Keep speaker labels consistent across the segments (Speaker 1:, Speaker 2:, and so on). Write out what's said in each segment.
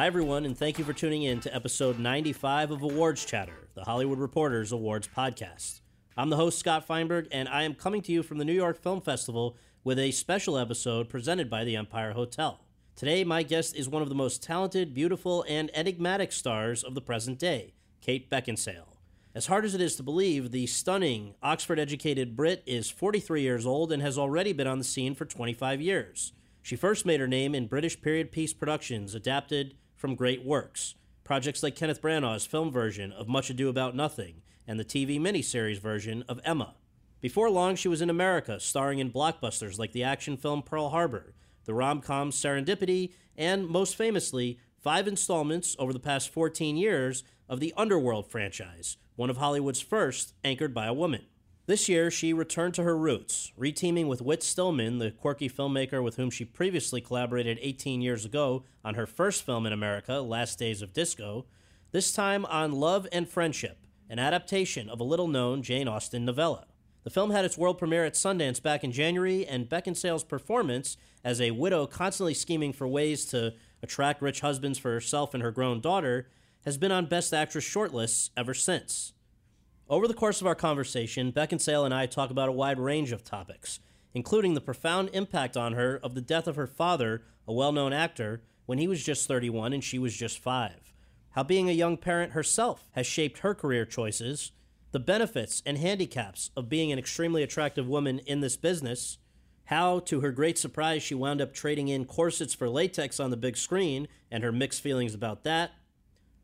Speaker 1: Hi, everyone, and thank you for tuning in to episode 95 of Awards Chatter, the Hollywood Reporters Awards podcast. I'm the host, Scott Feinberg, and I am coming to you from the New York Film Festival with a special episode presented by the Empire Hotel. Today, my guest is one of the most talented, beautiful, and enigmatic stars of the present day, Kate Beckinsale. As hard as it is to believe, the stunning Oxford educated Brit is 43 years old and has already been on the scene for 25 years. She first made her name in British period piece productions adapted from great works, projects like Kenneth Branagh's film version of Much Ado About Nothing and the TV miniseries version of Emma. Before long, she was in America, starring in blockbusters like the action film Pearl Harbor, the rom com Serendipity, and most famously, five installments over the past 14 years of the Underworld franchise, one of Hollywood's first anchored by a woman. This year, she returned to her roots, reteaming with Whit Stillman, the quirky filmmaker with whom she previously collaborated 18 years ago on her first film in America, Last Days of Disco, this time on Love and Friendship, an adaptation of a little known Jane Austen novella. The film had its world premiere at Sundance back in January, and Beckinsale's performance as a widow constantly scheming for ways to attract rich husbands for herself and her grown daughter has been on Best Actress shortlists ever since. Over the course of our conversation, Beckinsale and I talk about a wide range of topics, including the profound impact on her of the death of her father, a well known actor, when he was just 31 and she was just 5. How being a young parent herself has shaped her career choices, the benefits and handicaps of being an extremely attractive woman in this business, how, to her great surprise, she wound up trading in corsets for latex on the big screen and her mixed feelings about that,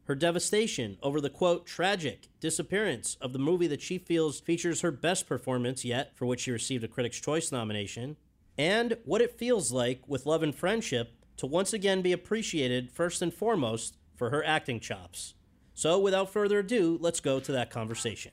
Speaker 1: her devastation over the quote tragic disappearance of the movie that she feels features her best performance yet, for which she received a Critics' Choice nomination, and what it feels like with Love and Friendship to once again be appreciated first and foremost for her acting chops. So, without further ado, let's go to that conversation.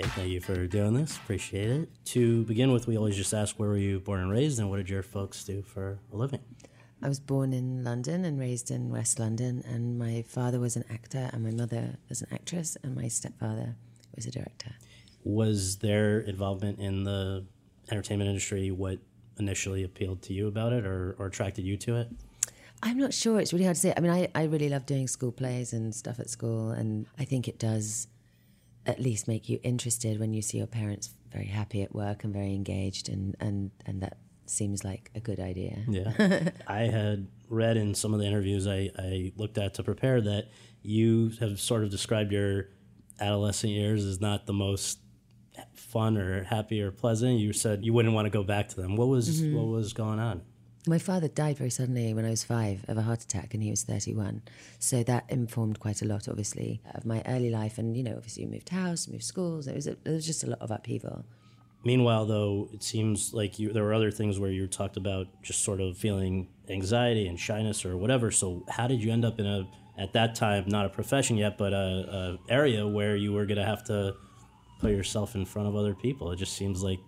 Speaker 1: Okay, thank you for doing this. Appreciate it. To begin with, we always just ask where were you born and raised, and what did your folks do for a living?
Speaker 2: I was born in London and raised in West London, and my father was an actor, and my mother was an actress, and my stepfather was a director.
Speaker 1: Was their involvement in the entertainment industry what initially appealed to you about it or, or attracted you to it?
Speaker 2: I'm not sure. It's really hard to say. I mean, I, I really love doing school plays and stuff at school, and I think it does at least make you interested when you see your parents very happy at work and very engaged, and, and, and that seems like a good idea.
Speaker 1: Yeah. I had read in some of the interviews I, I looked at to prepare that you have sort of described your adolescent years as not the most fun or happy or pleasant. You said you wouldn't want to go back to them. What was mm-hmm. what was going on?
Speaker 2: My father died very suddenly when I was five of a heart attack, and he was 31. So that informed quite a lot, obviously, of my early life. And, you know, obviously, we moved house, moved schools. It was, a, it was just a lot of upheaval.
Speaker 1: Meanwhile, though, it seems like you, there were other things where you talked about just sort of feeling anxiety and shyness or whatever. So, how did you end up in a at that time not a profession yet, but a, a area where you were going to have to put yourself in front of other people? It just seems like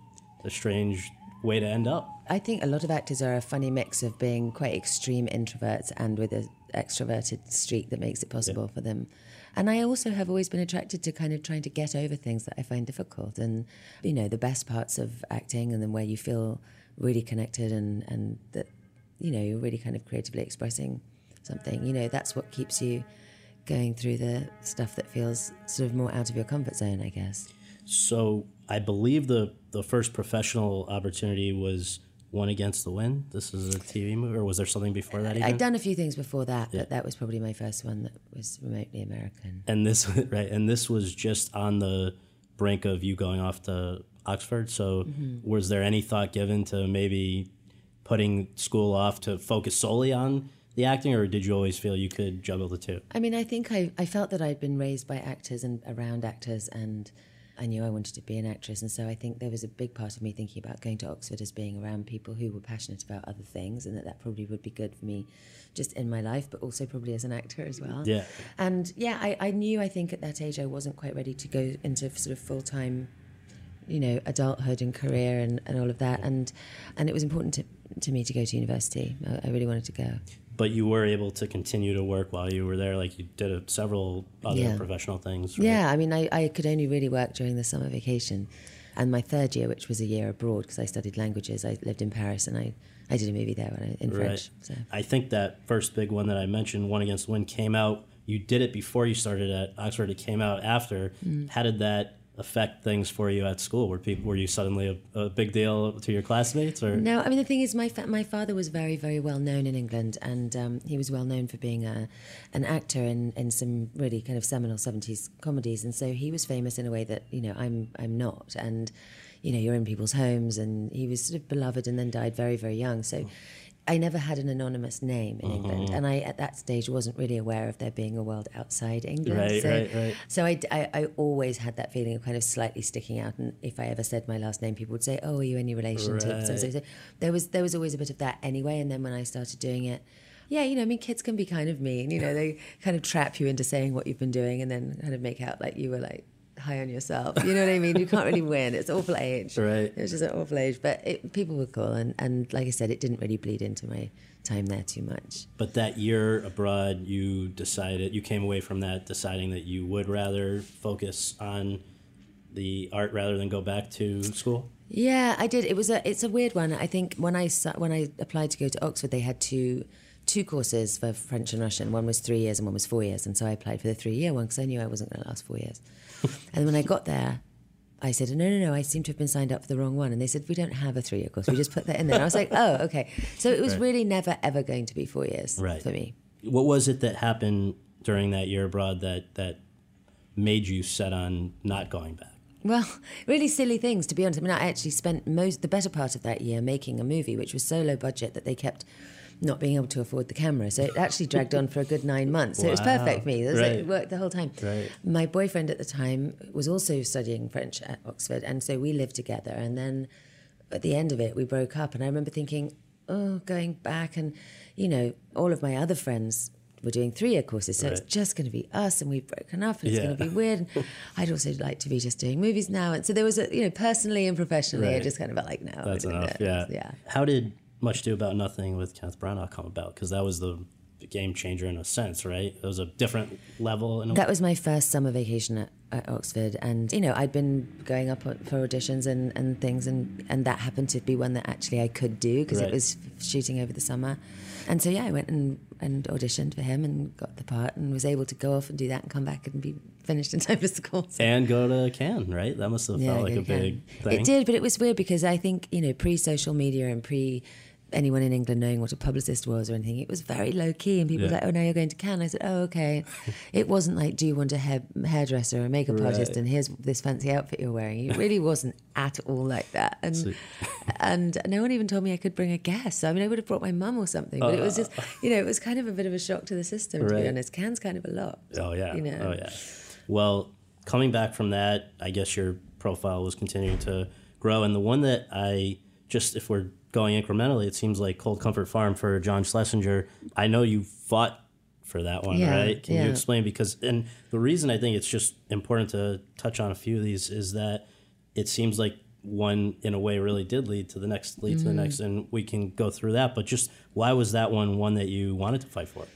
Speaker 1: a strange way to end up.
Speaker 2: I think a lot of actors are a funny mix of being quite extreme introverts and with an extroverted streak that makes it possible for them. And I also have always been attracted to kind of trying to get over things that I find difficult. And, you know, the best parts of acting and then where you feel really connected and, and that, you know, you're really kind of creatively expressing something, you know, that's what keeps you going through the stuff that feels sort of more out of your comfort zone, I guess.
Speaker 1: So I believe the the first professional opportunity was One Against the Wind. This is a TV movie, or was there something before that? Even?
Speaker 2: I'd done a few things before that, but that was probably my first one that was remotely American.
Speaker 1: and this right, and this was just on the brink of you going off to Oxford. So mm-hmm. was there any thought given to maybe putting school off to focus solely on the acting, or did you always feel you could juggle the two?
Speaker 2: I mean, I think I, I felt that I'd been raised by actors and around actors, and I knew I wanted to be an actress. And so I think there was a big part of me thinking about going to Oxford as being around people who were passionate about other things, and that that probably would be good for me just in my life, but also probably as an actor as well.
Speaker 1: Yeah.
Speaker 2: And yeah, I, I knew I think at that age I wasn't quite ready to go into sort of full time you know adulthood and career and, and all of that and and it was important to, to me to go to university I, I really wanted to go
Speaker 1: But you were able to continue to work while you were there, like you did a, several other
Speaker 2: Yeah.
Speaker 1: professional things. right?
Speaker 2: Yeah, I mean, I, I could only really work during the summer vacation. And my third year, which was a year abroad, because I studied languages, I lived in Paris and I, I did a movie there when I, in French. So.
Speaker 1: I think that first big one that I mentioned, One Against the Wind, came out. You did it before you started at Oxford. It came out after.
Speaker 2: Mm.
Speaker 1: How did that affect things for you at school? Were people were you suddenly a, a big deal to your classmates, or
Speaker 2: No, I mean the thing is, my fa- my father was very very well known in England, and um, he was well known for being a an actor in, in some really kind of seminal seventies comedies, and so he was famous in a way that you know I'm I'm not, and you know you're in people's homes, and he was sort of beloved, and then died very very young, so. I never had an anonymous name in England, mm-hmm. and I at that stage wasn't really aware of there being a world outside England.
Speaker 1: Right,
Speaker 2: so,
Speaker 1: right, right.
Speaker 2: so I, I, I always had that feeling of kind of slightly sticking out, and if I ever said my last name, people would say, "Oh, are you any relation to?" So, so, so there was there was always a bit of that anyway. And then when I started doing it, yeah, you know, I mean, kids can be kind of mean. You know, they kind of trap you into saying what you've been doing, and then kind of make out like you were like high on yourself. You know what I mean? You can't really win. It's awful age.
Speaker 1: Right.
Speaker 2: It was just an awful age, but it, people were cool, and and like I said, it didn't really bleed into my time there too much.
Speaker 1: But that year abroad, you decided you came away from that deciding that you would rather focus on the art rather than go back to school.
Speaker 2: Yeah, I did. It was a it's a weird one. I think when I when I applied to go to Oxford, they had two two courses for French and Russian. One was three years and one was four years, and so I applied for the three year one because I knew I wasn't going to last four years. and when I got there. I said, no, no, no, I seem to have been signed up for the wrong one. And they said, we don't have a three year course. We just put that in there. And I was like, oh, okay. So it was really never, ever going to be four years
Speaker 1: Right.
Speaker 2: for me.
Speaker 1: What was it that happened during that year abroad that that made you set on not going back?
Speaker 2: Well, really silly things, to be honest. I mean, I actually spent most the better part of that year making a movie, which was so low budget that they kept not being able to afford the camera. So it actually dragged on for a good nine months. So it was perfect for me. It, was
Speaker 1: Right.
Speaker 2: it worked the whole time.
Speaker 1: Right.
Speaker 2: My boyfriend at the time was also studying French at Oxford, and so we lived together. And then at the end of it, we broke up, and I remember thinking, oh, going back, and you know, all of my other friends. were doing three-year courses, so it's just going to be us, and we've broken up, and it's
Speaker 1: Yeah.
Speaker 2: going to be weird. And I'd also like to be just doing movies now, and so there was a, you know, personally and professionally, I just kind of felt like, no,
Speaker 1: That's enough. Yeah.
Speaker 2: yeah.
Speaker 1: How did Much Ado About Nothing with Kenneth Branagh come about? Because that was the, game changer in a sense, right? It was a different level. In
Speaker 2: That was my first summer vacation at, at Oxford, and you know I'd been going up for auditions and, and things, and, and that happened to be one that actually I could do because
Speaker 1: Right.
Speaker 2: it was shooting over the summer, and so yeah, I went and, and auditioned for him and got the part and was able to go off and do that and come back and be finished in time for school. So-
Speaker 1: and go to Cannes, right? That must have felt like a
Speaker 2: Cannes.
Speaker 1: big thing.
Speaker 2: It did, but it was weird because I think you know pre social media and pre anyone in England knowing what a publicist was or anything. It was very low key, and people were like, "Oh, now you're going to Cannes." I said, "Oh, okay." it wasn't like, "Do you want a hair, hairdresser or a makeup artist?" And here's this fancy outfit you're wearing. It really wasn't at all like that. And and no one even told me I could bring a guest. I mean, I would have brought my mum or something, but it was just, you know, it was kind of a bit of a shock to the system. To
Speaker 1: Uh.
Speaker 2: Be honest, Cannes kind of a lot.
Speaker 1: Oh yeah.
Speaker 2: You know.
Speaker 1: Oh yeah. Well, coming back from that, I guess your profile was continuing to grow, and the one that I just, if we're going incrementally, it seems like Cold Comfort Farm for John Schlesinger. I know you fought for that one,
Speaker 2: Yeah,
Speaker 1: right? Can you explain? Because, and the reason I think it's just important to touch on a few of these is that it seems like one in a way really did lead to the next lead to the mm-hmm. next and we can go through that but just why was that one one that you wanted to fight for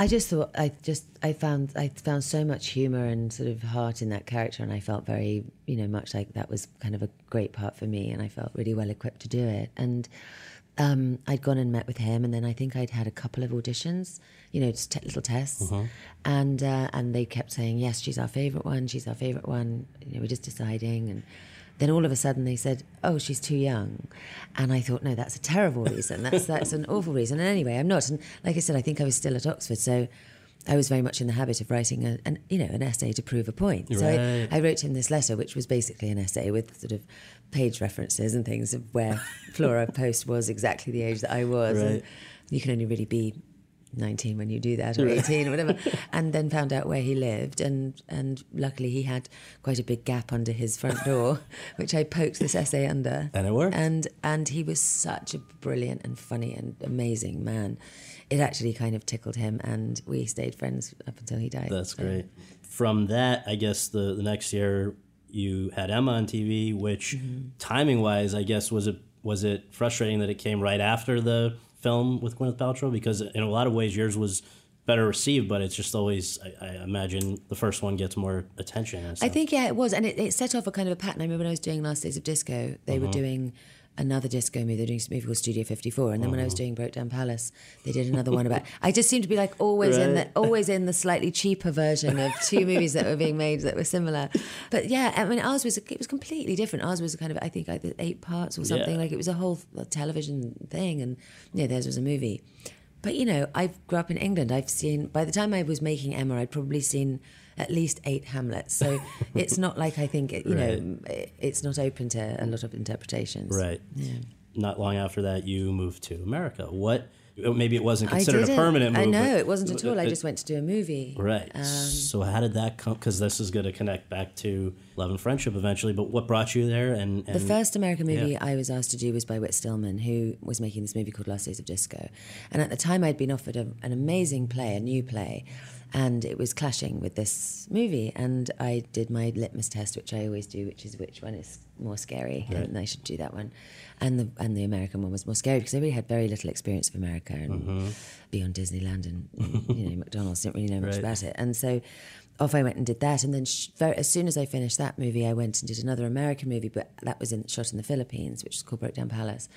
Speaker 2: I just thought I just I found I found so much humor and sort of heart in that character, and I felt very you know much like that was kind of a great part for me, and I felt really well equipped to do it. And um, I'd gone and met with him, and then I think I'd had a couple of auditions, you know, just t- little tests, and uh, and they kept saying yes, she's our favorite one, she's our favorite one. You know, we're just deciding, and then all of a sudden they said, "Oh, she's too young," and I thought, "No, that's a terrible reason. That's that's an awful reason." And anyway, I'm not. And like I said, I think I was still at Oxford, so I was very much in the habit of writing a, an you know an essay to prove a point. So I, I wrote him this letter, which was basically an essay with sort of page references and things of where Flora Post was exactly the age that I was. And you can only really be 19 when you do that or 18 or whatever and then found out where he lived and and luckily he had quite a big gap under his front door which I poked this essay under
Speaker 1: And it worked.
Speaker 2: and and he was such a brilliant and funny and amazing man it actually kind of tickled him and we stayed friends up until he died
Speaker 1: That's
Speaker 2: So-
Speaker 1: great. From that, I guess the, the next year you had Emma on TV, which
Speaker 2: Mm-hmm.
Speaker 1: timing wise, I guess was it was it frustrating that it came right after the film with Gwyneth Paltrow because in a lot of ways yours was better received, but it's just always I, I imagine the first one gets more attention.
Speaker 2: I think yeah, it was, and it, it set off a kind of a pattern. I remember when I was doing Last Days of Disco, they were
Speaker 1: Uh-huh.
Speaker 2: doing another disco movie. They're doing a movie called Studio 54, and then when I was
Speaker 1: Uh-huh.
Speaker 2: doing Broke Down Palace, they did another one about. I just seem to be like always in the always in the slightly cheaper version of two movies that were being made that were similar. But yeah, I mean, ours was it was completely different. Ours was kind of I think either eight parts or something.
Speaker 1: Yeah.
Speaker 2: Like it was a whole television thing, and yeah, theirs was a movie. But you know, I grew up in England. I've seen by the time I was making Emma, I'd probably seen at least eight Hamlets. So it's not like I think it, you know it's not open to a lot of interpretations.
Speaker 1: right. Yeah. Not long after that, you moved to America. What? Uh, maybe it wasn't considered a permanent move.
Speaker 2: I know it wasn't at uh, all. I
Speaker 1: uh,
Speaker 2: just went to do a movie.
Speaker 1: Right.
Speaker 2: Um,
Speaker 1: so how did that come? Because this is going to connect back to Love and Friendship eventually. But what brought you there? And, and
Speaker 2: The first American movie
Speaker 1: yeah.
Speaker 2: I was asked to do was by Whit Stillman, who was making this movie called Last Days of Disco. And at the time, I'd been offered a, an amazing play, a new play, and it was clashing with this movie. And I did my litmus test, which I always do, which is which one is more scary, and I should do that one. And the and the American one was more scary because I really had very little experience of America and
Speaker 1: Mm-hmm.
Speaker 2: beyond Disneyland and you know McDonald's. Didn't really know much
Speaker 1: Right.
Speaker 2: about it, and so off I went and did that. And then sh- very, as soon as I finished that movie, I went and did another American movie, but that was in, shot in the Philippines, which is called Broke Down Palace.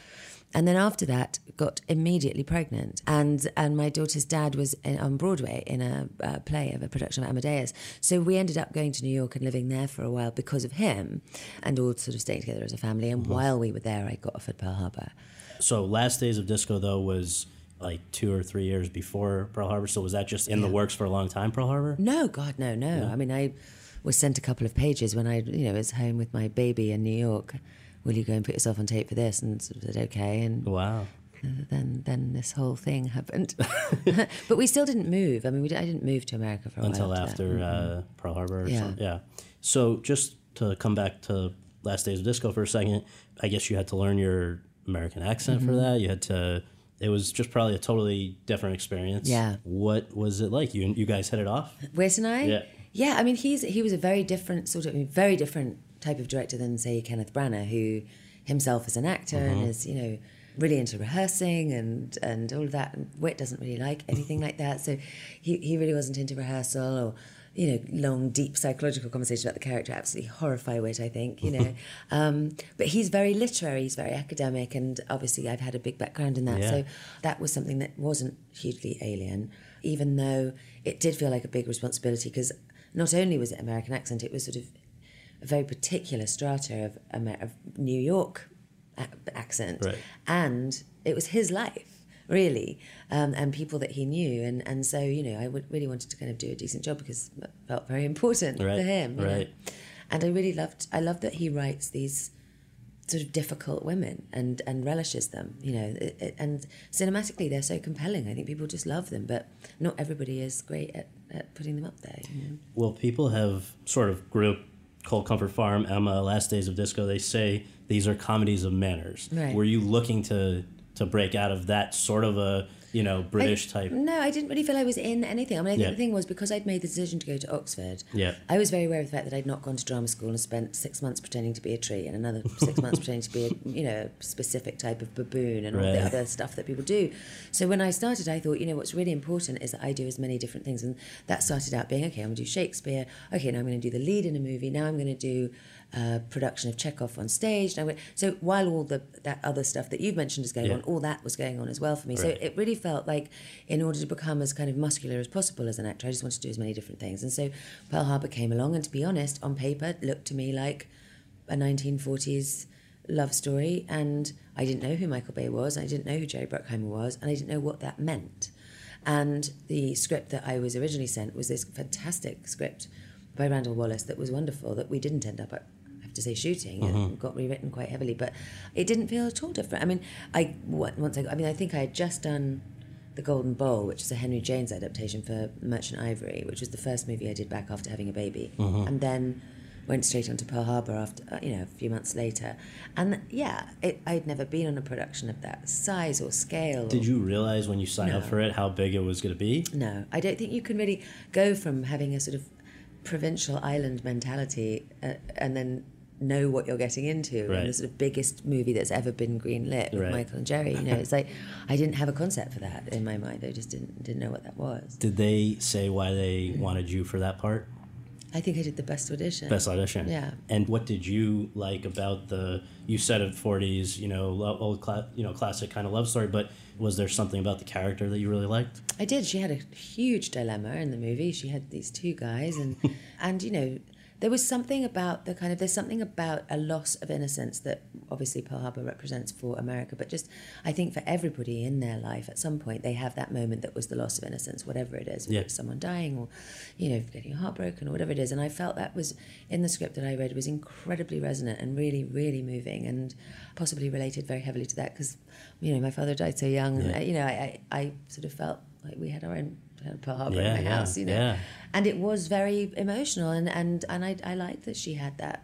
Speaker 2: And then after that, got immediately pregnant. And and my daughter's dad was in, on Broadway in a uh, play of a production of Amadeus. So we ended up going to New York and living there for a while because of him, and all sort of staying together as a family. And while we were there, I got offered Pearl Harbor.
Speaker 1: So Last Days of Disco though was like two or three years before Pearl Harbor. So was that just in the works for a long time? Pearl Harbor.
Speaker 2: No, God, no, no. I mean, I was sent a couple of pages when I, you know, was home with my baby in New York. Will you go and put yourself on tape for this? And sort of said okay. And
Speaker 1: Wow.
Speaker 2: then, then this whole thing happened. but we still didn't move. I mean, we did, I didn't move to America for a
Speaker 1: Until after
Speaker 2: that.
Speaker 1: uh, Pearl Harbor. Or
Speaker 2: Yeah.
Speaker 1: something. Yeah. So just to come back to Last Days of Disco for a second, I guess you had to learn your American accent
Speaker 2: Mm-hmm.
Speaker 1: for that. You had to. It was just probably a totally different experience.
Speaker 2: Yeah.
Speaker 1: What was it like? You you guys hit it off.
Speaker 2: Whit and I?
Speaker 1: Yeah.
Speaker 2: Yeah, I mean, he's he was a very different sort of, very different type of director than, say, Kenneth Branagh, who himself is an actor and is, you know, really into rehearsing and, and all of that. And Whit doesn't really like anything like that. So he, he really wasn't into rehearsal or, you know, long, deep psychological conversation about the character. Absolutely horrify Whit, I think, you know. um, but he's very literary, he's very academic, and obviously I've had a big background in that.
Speaker 1: Yeah.
Speaker 2: So that was something that wasn't hugely alien, even though it did feel like a big responsibility because not only was it American accent, it was sort of a very particular strata of, Amer- of New York a- accent,
Speaker 1: Right.
Speaker 2: and it was his life really, um, and people that he knew, and and so you know I really wanted to kind of do a decent job because it felt very important
Speaker 1: Right,
Speaker 2: for him, you know.
Speaker 1: right.
Speaker 2: And I really loved I love that he writes these sort of difficult women and and relishes them you know it, it, and cinematically they're so compelling i think people just love them but not everybody is great at, at putting them up there you know?
Speaker 1: Well, people have sort of group Cold Comfort Farm, Emma, Last Days of Disco. They say these are comedies of manners.
Speaker 2: Right.
Speaker 1: Were you looking to to break out of that sort of a you know British
Speaker 2: I-
Speaker 1: type?
Speaker 2: No, I didn't really feel I was in anything. I mean, I think
Speaker 1: Yeah.
Speaker 2: the thing was because I'd made the decision to go to Oxford.
Speaker 1: Yeah.
Speaker 2: I was very aware of the fact that I'd not gone to drama school and spent six months pretending to be a tree and another six months pretending to be a you know a specific type of baboon and all the other stuff that people do. So when I started, I thought, you know, what's really important is that I do as many different things, and that started out being okay. I'm going to do Shakespeare. Okay, now I'm going to do the lead in a movie. Now I'm going to do uh, production of Chekhov on stage. Now, I'm gonna- so while all the that other stuff that you've mentioned is going
Speaker 1: Yeah.
Speaker 2: on, all that was going on as well for me. So it really felt like in order to become as kind of muscular as possible as an actor, I just wanted to do as many different things. And so Pearl Harbor came along, and to be honest, on paper, it looked to me like a 1940s love story. And I didn't know who Michael Bay was, I didn't know who Jerry Bruckheimer was, and I didn't know what that meant. And the script that I was originally sent was this fantastic script by Randall Wallace that was wonderful that we didn't end up at. I have to say shooting and got rewritten quite heavily, but it didn't feel at all different. I mean, I once I, I mean, I think I had just done the Golden Bowl, which is a Henry James adaptation for Merchant Ivory, which was the first movie I did back after having a baby, and then went straight on to Pearl Harbor after uh, you know a few months later, and yeah, it, I'd never been on a production of that size or scale.
Speaker 1: Did you realize when you signed up for it how big it was going to be?
Speaker 2: No, I don't think you can really go from having a sort of provincial island mentality uh, and then know what you're getting into in
Speaker 1: Right.
Speaker 2: the sort of biggest movie that's ever been greenlit with
Speaker 1: Right.
Speaker 2: Michael and Jerry. You know, it's like I didn't have a concept for that in my mind. I just didn't didn't know what that was.
Speaker 1: Did they say why they mm. wanted you for that part?
Speaker 2: I think I did the best audition.
Speaker 1: Best audition.
Speaker 2: Yeah.
Speaker 1: And what did you like about the? You said it forties, you know, old, cla- you know, classic kind of love story. But was there something about the character that you really liked?
Speaker 2: I did. She had a huge dilemma in the movie. She had these two guys, and and you know, there was something about the kind of there's something about a loss of innocence that obviously Pearl Harbor represents for America, but just I think for everybody in their life at some point they have that moment that was the loss of innocence, whatever it is, whether
Speaker 1: Yeah.
Speaker 2: it's someone dying or you know getting heartbroken or whatever it is. And I felt that was in the script that I read was incredibly resonant and really really moving and possibly related very heavily to that because you know my father died so young, and
Speaker 1: Yeah.
Speaker 2: uh, you know I, I I sort of felt like we had our own uh, Pearl Harbor
Speaker 1: Yeah,
Speaker 2: in my
Speaker 1: yeah,
Speaker 2: house, you know.
Speaker 1: yeah.
Speaker 2: And it was very emotional, and and and I I liked that she had that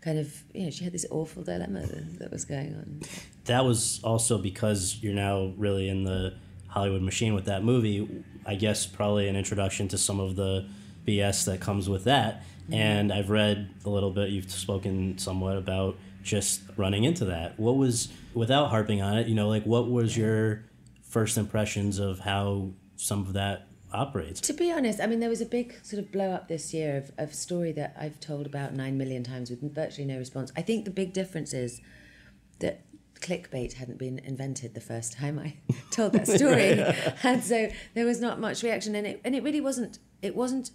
Speaker 2: kind of you know she had this awful dilemma that, that was going on.
Speaker 1: That was also because you're now really in the Hollywood machine with that movie. I guess probably an introduction to some of the BS that comes with that. And I've read a little bit. You've spoken somewhat about just running into that. What was without harping on it? You know, like what was your first impressions of how some of that operates?
Speaker 2: To be honest, I mean, there was a big sort of blow up this year of, of story that I've told about nine million times with virtually no response. I think the big difference is that clickbait hadn't been invented the first time I told that story, and so there was not much reaction, and it and it really wasn't. It wasn't.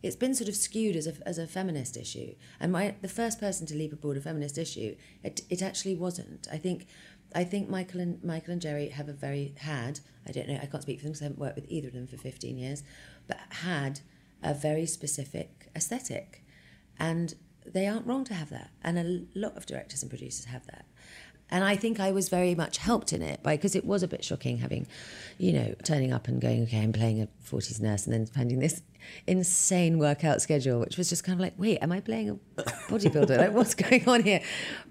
Speaker 2: It's been sort of skewed as a as a feminist issue, and my the first person to leap aboard a feminist issue, it it actually wasn't. I think. I think Michael and Michael and Jerry have a very had. I don't know. I can't speak for them because I haven't worked with either of them for fifteen years, but had a very specific aesthetic, and they aren't wrong to have that. And a lot of directors and producers have that. And I think I was very much helped in it by because it was a bit shocking having, you know, turning up and going, okay, I'm playing a 40s nurse and then finding this insane workout schedule, which was just kind of like, wait, am I playing a bodybuilder? like, what's going on here?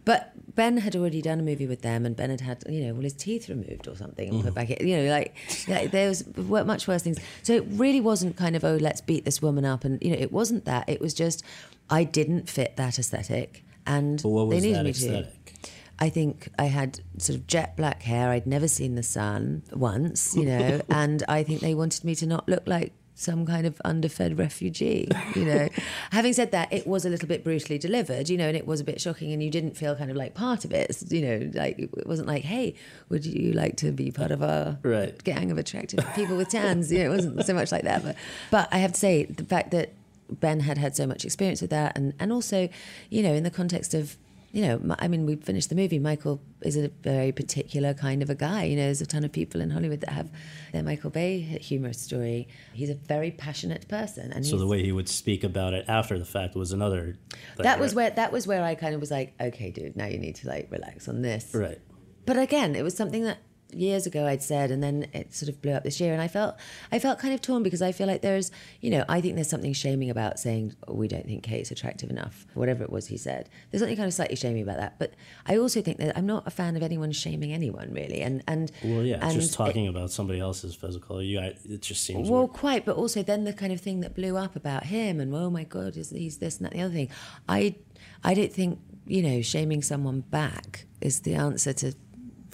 Speaker 2: But Ben had already done a movie with them and Ben had had, you know, all his teeth removed or something and put mm. back in, you know, like, like there was were much worse things. So it really wasn't kind of, oh, let's beat this woman up. And, you know, it wasn't that. It was just, I didn't fit that aesthetic. And
Speaker 1: But what was
Speaker 2: they needed
Speaker 1: that
Speaker 2: me
Speaker 1: aesthetic?
Speaker 2: to. I think I had sort of jet black hair. I'd never seen the sun once, you know, and I think they wanted me to not look like some kind of underfed refugee, you know. Having said that, it was a little bit brutally delivered, you know, and it was a bit shocking, and you didn't feel kind of like part of it, you know, like it wasn't like, hey, would you like to be part of our
Speaker 1: Right.
Speaker 2: gang of attractive people with tans? You know, it wasn't so much like that, but but I have to say the fact that Ben had had so much experience with that, and and also, you know, in the context of you know, I mean, we finished the movie. Michael is a very particular kind of a guy. You know, there's a ton of people in Hollywood that have their Michael Bay humorous story. He's a very passionate person, and
Speaker 1: So the way he would speak about it after the fact was another. thing,
Speaker 2: that was
Speaker 1: right?
Speaker 2: where that was where I kind of was like, okay, dude, now you need to like relax on this.
Speaker 1: Right.
Speaker 2: But again, it was something that years ago I'd said, and then it sort of blew up this year, and I felt I felt kind of torn because I feel like there's, you know, I think there's something shaming about saying oh, we don't think Kate's attractive enough, whatever it was he said. There's something kind of slightly shaming about that, but I also think that I'm not a fan of anyone shaming anyone really, and and
Speaker 1: Well, yeah,
Speaker 2: and
Speaker 1: just talking about somebody else's physical, you it just seems.
Speaker 2: well,
Speaker 1: weird.
Speaker 2: quite, but also then the kind of thing that blew up about him, and oh my god, is he's this and that, and the other thing. I, I don't think you know shaming someone back is the answer to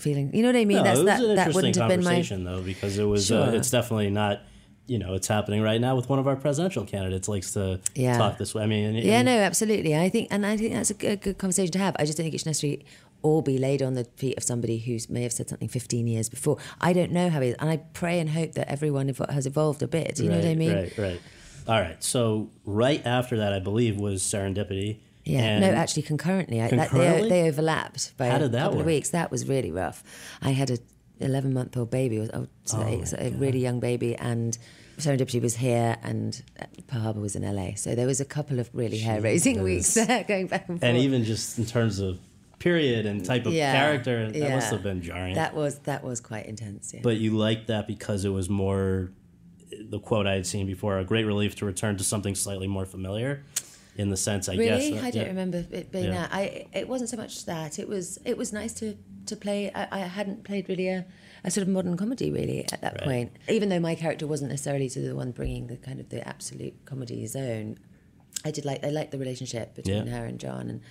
Speaker 2: feeling. You know what I mean?
Speaker 1: No,
Speaker 2: That's
Speaker 1: it was
Speaker 2: that.
Speaker 1: an
Speaker 2: That
Speaker 1: interesting
Speaker 2: wouldn't have been my.
Speaker 1: conversation though, because it was. Uh,
Speaker 2: Sure.
Speaker 1: it's definitely not. You know, it's happening right now with one of our presidential candidates. Likes to
Speaker 2: Yeah.
Speaker 1: talk this way. I mean, and,
Speaker 2: Yeah,
Speaker 1: and-
Speaker 2: no, absolutely. I think, and I think that's a good, good conversation to have. I just don't think it should necessarily all be laid on the feet of somebody who may have said something 15 years before. I don't know how it is, and I pray and hope that everyone evo- has evolved a bit. You know what I mean?
Speaker 1: Right, right. All right. So right after that, I believe was Serendipity.
Speaker 2: Yeah,
Speaker 1: And
Speaker 2: no, actually, concurrently, I, that, they, they overlapped by
Speaker 1: How
Speaker 2: a
Speaker 1: did that
Speaker 2: couple of weeks. That was really rough. I had a 11 month old baby, oh, so
Speaker 1: Oh
Speaker 2: it's a really young baby, and Serendipity was here, and Pearl Harbor was in LA. So there was a couple of really hair raising weeks there, going back and forth.
Speaker 1: and even just in terms of period and type of
Speaker 2: Yeah,
Speaker 1: character, that
Speaker 2: yeah.
Speaker 1: must have been jarring.
Speaker 2: That was that was quite intense. Yeah.
Speaker 1: but you liked that because it was more the quote I had seen before a great relief to return to something slightly more familiar in the sense I guess
Speaker 2: Really,
Speaker 1: that-
Speaker 2: I don't
Speaker 1: yeah.
Speaker 2: remember it being
Speaker 1: Yeah.
Speaker 2: that. I it wasn't so much that. It was it was nice to to play. I, I hadn't played really a, a sort of modern comedy really at that
Speaker 1: Right.
Speaker 2: point. Even though my character wasn't necessarily the one bringing the kind of the absolute comedy zone, I did like I liked the relationship between
Speaker 1: Yeah.
Speaker 2: her and John and.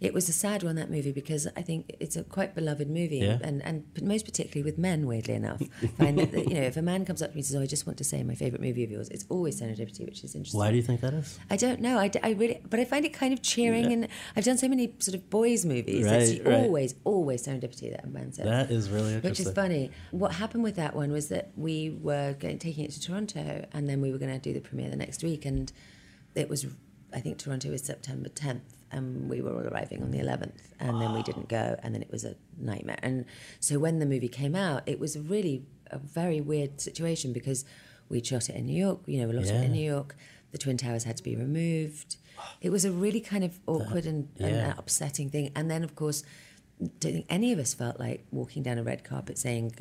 Speaker 2: It was a sad one that movie because I think it's a quite beloved movie,
Speaker 1: Yeah.
Speaker 2: and, and most particularly with men. Weirdly enough, find that, that you know if a man comes up to me and says, "Oh, I just want to say my favorite movie of yours," it's always Serendipity, which is interesting.
Speaker 1: Why do you think that is?
Speaker 2: I don't know. I, I really, but I find it kind of cheering, and I've done so many sort of boys' movies. it's
Speaker 1: Right, right.
Speaker 2: always, always serendipity that a man says.
Speaker 1: That is really
Speaker 2: which is funny. What happened with that one was that we were going, taking it to Toronto, and then we were going to do the premiere the next week, and it was, I think Toronto was September 10th, and we were all arriving on the 11th, and then we didn't go, and then it was a nightmare. And so when the movie came out, it was really a very weird situation because we shot it in New York. You know, we shot it in New York. The Twin Towers had to be removed. It was a really kind of awkward and, and
Speaker 1: yeah.
Speaker 2: upsetting thing. And then, of course, don't think any of us felt like walking down a red carpet saying,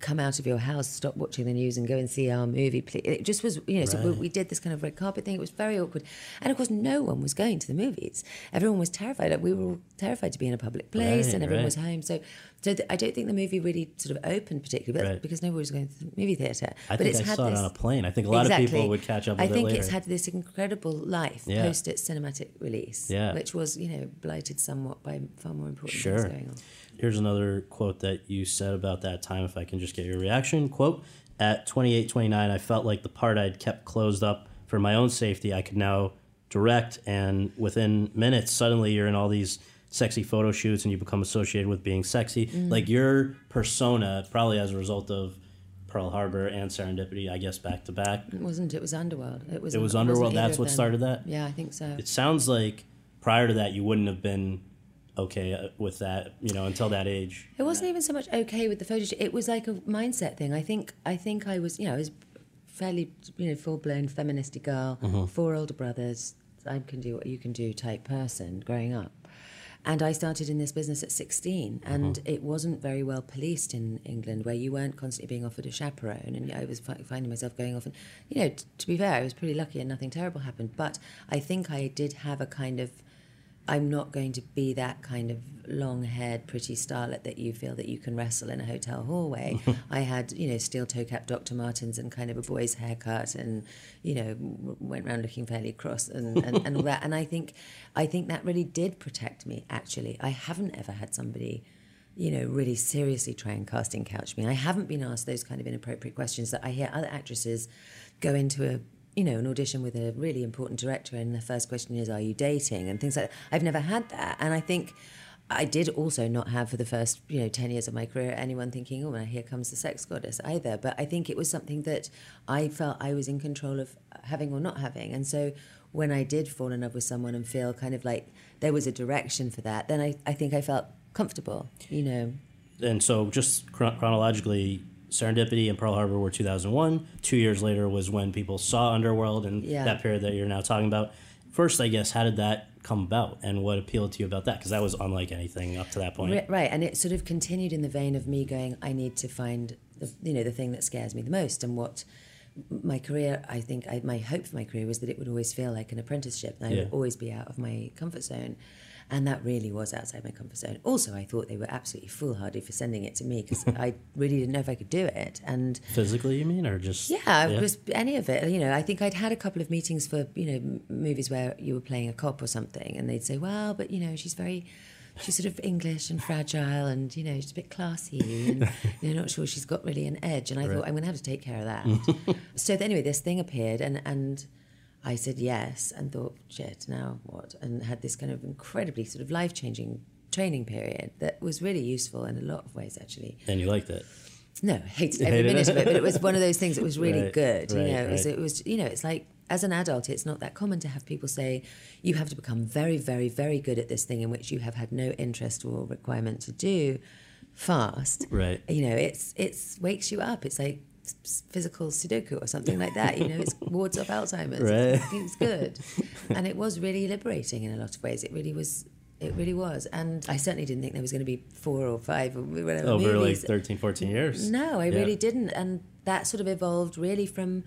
Speaker 2: "Come out of your house, stop watching the news, and go and see our movie." Please. It just was, you know. So we, we did this kind of red carpet thing. It was very awkward, and of course, no one was going to the movies. Everyone was terrified. Like we were all terrified to be in a public place,
Speaker 1: Right,
Speaker 2: and everyone
Speaker 1: right.
Speaker 2: was home. So, so th- I don't think the movie really sort of opened particularly, but
Speaker 1: Right.
Speaker 2: because nobody was going to the movie theater.
Speaker 1: I
Speaker 2: but
Speaker 1: think
Speaker 2: it's
Speaker 1: I
Speaker 2: had
Speaker 1: saw
Speaker 2: this,
Speaker 1: it on a plane. I think a lot of people would catch up with
Speaker 2: I
Speaker 1: it
Speaker 2: think
Speaker 1: later.
Speaker 2: it's had this incredible life
Speaker 1: Yeah.
Speaker 2: post its cinematic release,
Speaker 1: Yeah.
Speaker 2: which was, you know, blighted somewhat by far more important
Speaker 1: Sure.
Speaker 2: things going on.
Speaker 1: Here's another quote that you said about that time, if I can just get your reaction. Quote, at 28, 29, I felt like the part I'd kept closed up for my own safety, I could now direct. And within minutes, suddenly you're in all these sexy photo shoots and you become associated with being sexy.
Speaker 2: Mm.
Speaker 1: Like your persona, probably as a result of Pearl Harbor and Serendipity, I guess back to back.
Speaker 2: It wasn't. It was Underworld. It was.
Speaker 1: It was Underworld. That's what started that?
Speaker 2: Yeah, I think so.
Speaker 1: It sounds like prior to that, you wouldn't have been okay uh, with that, you know, until that age.
Speaker 2: It wasn't even so much okay with the photo shoot. It was like a mindset thing. I think. I think I was. You know, I was fairly, you know, full blown feministy girl.
Speaker 1: Mm-hmm.
Speaker 2: Four older brothers. I can do what you can do type person growing up. And I started in this business at 16, and
Speaker 1: Mm-hmm.
Speaker 2: it wasn't very well policed in England, where you weren't constantly being offered a chaperone. And I was fi- finding myself going off. And, you know, t- to be fair, I was pretty lucky and nothing terrible happened. But I think I did have a kind of I'm not going to be that kind of long haired, pretty starlet that you feel that you can wrestle in a hotel hallway. I had, you know, steel toe cap Dr. Martens and kind of a boy's haircut and, you know, went around looking fairly cross and, and, and all that. And I think, I think that really did protect me, actually. I haven't ever had somebody you know, really seriously try and casting couch me. I haven't been asked those kind of inappropriate questions that I hear other actresses go into a you know, an audition with a really important director and the first question is, Are you dating? and things like that. I've never had that. And I think I did also not have for the first, you know, 10 years of my career anyone thinking, oh, here comes the sex goddess either. But I think it was something that I felt I was in control of having or not having. And so when I did fall in love with someone and feel kind of like there was a direction for that, then I, I think I felt comfortable, you know.
Speaker 1: And so, just chron- chronologically, Serendipity and Pearl Harbor were 2001. Two years later was when people saw Underworld and
Speaker 2: Yeah.
Speaker 1: that period that you're now talking about. First, I guess, how did that come about and what appealed to you about that? Because that was unlike anything up to that point.
Speaker 2: Ri- Right, and it sort of continued in the vein of me going, I need to find the you know the thing that scares me the most, and what my career. I think I, my hope for my career was that it would always feel like an apprenticeship, and I
Speaker 1: Yeah.
Speaker 2: would always be out of my comfort zone. And that really was outside my comfort zone. Also, I thought they were absolutely foolhardy for sending it to me because I really didn't know if I could do it. And
Speaker 1: Physically, you mean, or just
Speaker 2: yeah, it was any of it. You know, I think I'd had a couple of meetings for you know movies where you were playing a cop or something, and they'd say, "Well, but you know, she's very." She's sort of English and fragile, and you know she's a bit classy, and you're not sure she's got really an edge. And I thought I'm going to have to take care of that. so anyway, this thing appeared, and and I said yes, and thought, shit, now what? And had this kind of incredibly sort of life changing training period that was really useful in a lot of ways, actually.
Speaker 1: and you liked it.
Speaker 2: No, hated every minute of it, but it was one of those things that was really
Speaker 1: Right,
Speaker 2: good. You know, it was,
Speaker 1: right.
Speaker 2: it was, you know, it's like as an adult, it's not that common to have people say you have to become very, very, very good at this thing in which you have had no interest or requirement to do fast.
Speaker 1: Right.
Speaker 2: You know, it's it's wakes you up. It's like physical Sudoku or something like that. You know, it's wards off Alzheimer's.
Speaker 1: Right.
Speaker 2: It's good, and it was really liberating in a lot of ways. It really was. It really was, and I certainly didn't think there was going to be four or five or whatever
Speaker 1: Over
Speaker 2: movies.
Speaker 1: like 13, 14 years.
Speaker 2: No, I
Speaker 1: Yeah.
Speaker 2: really didn't. And that sort of evolved really from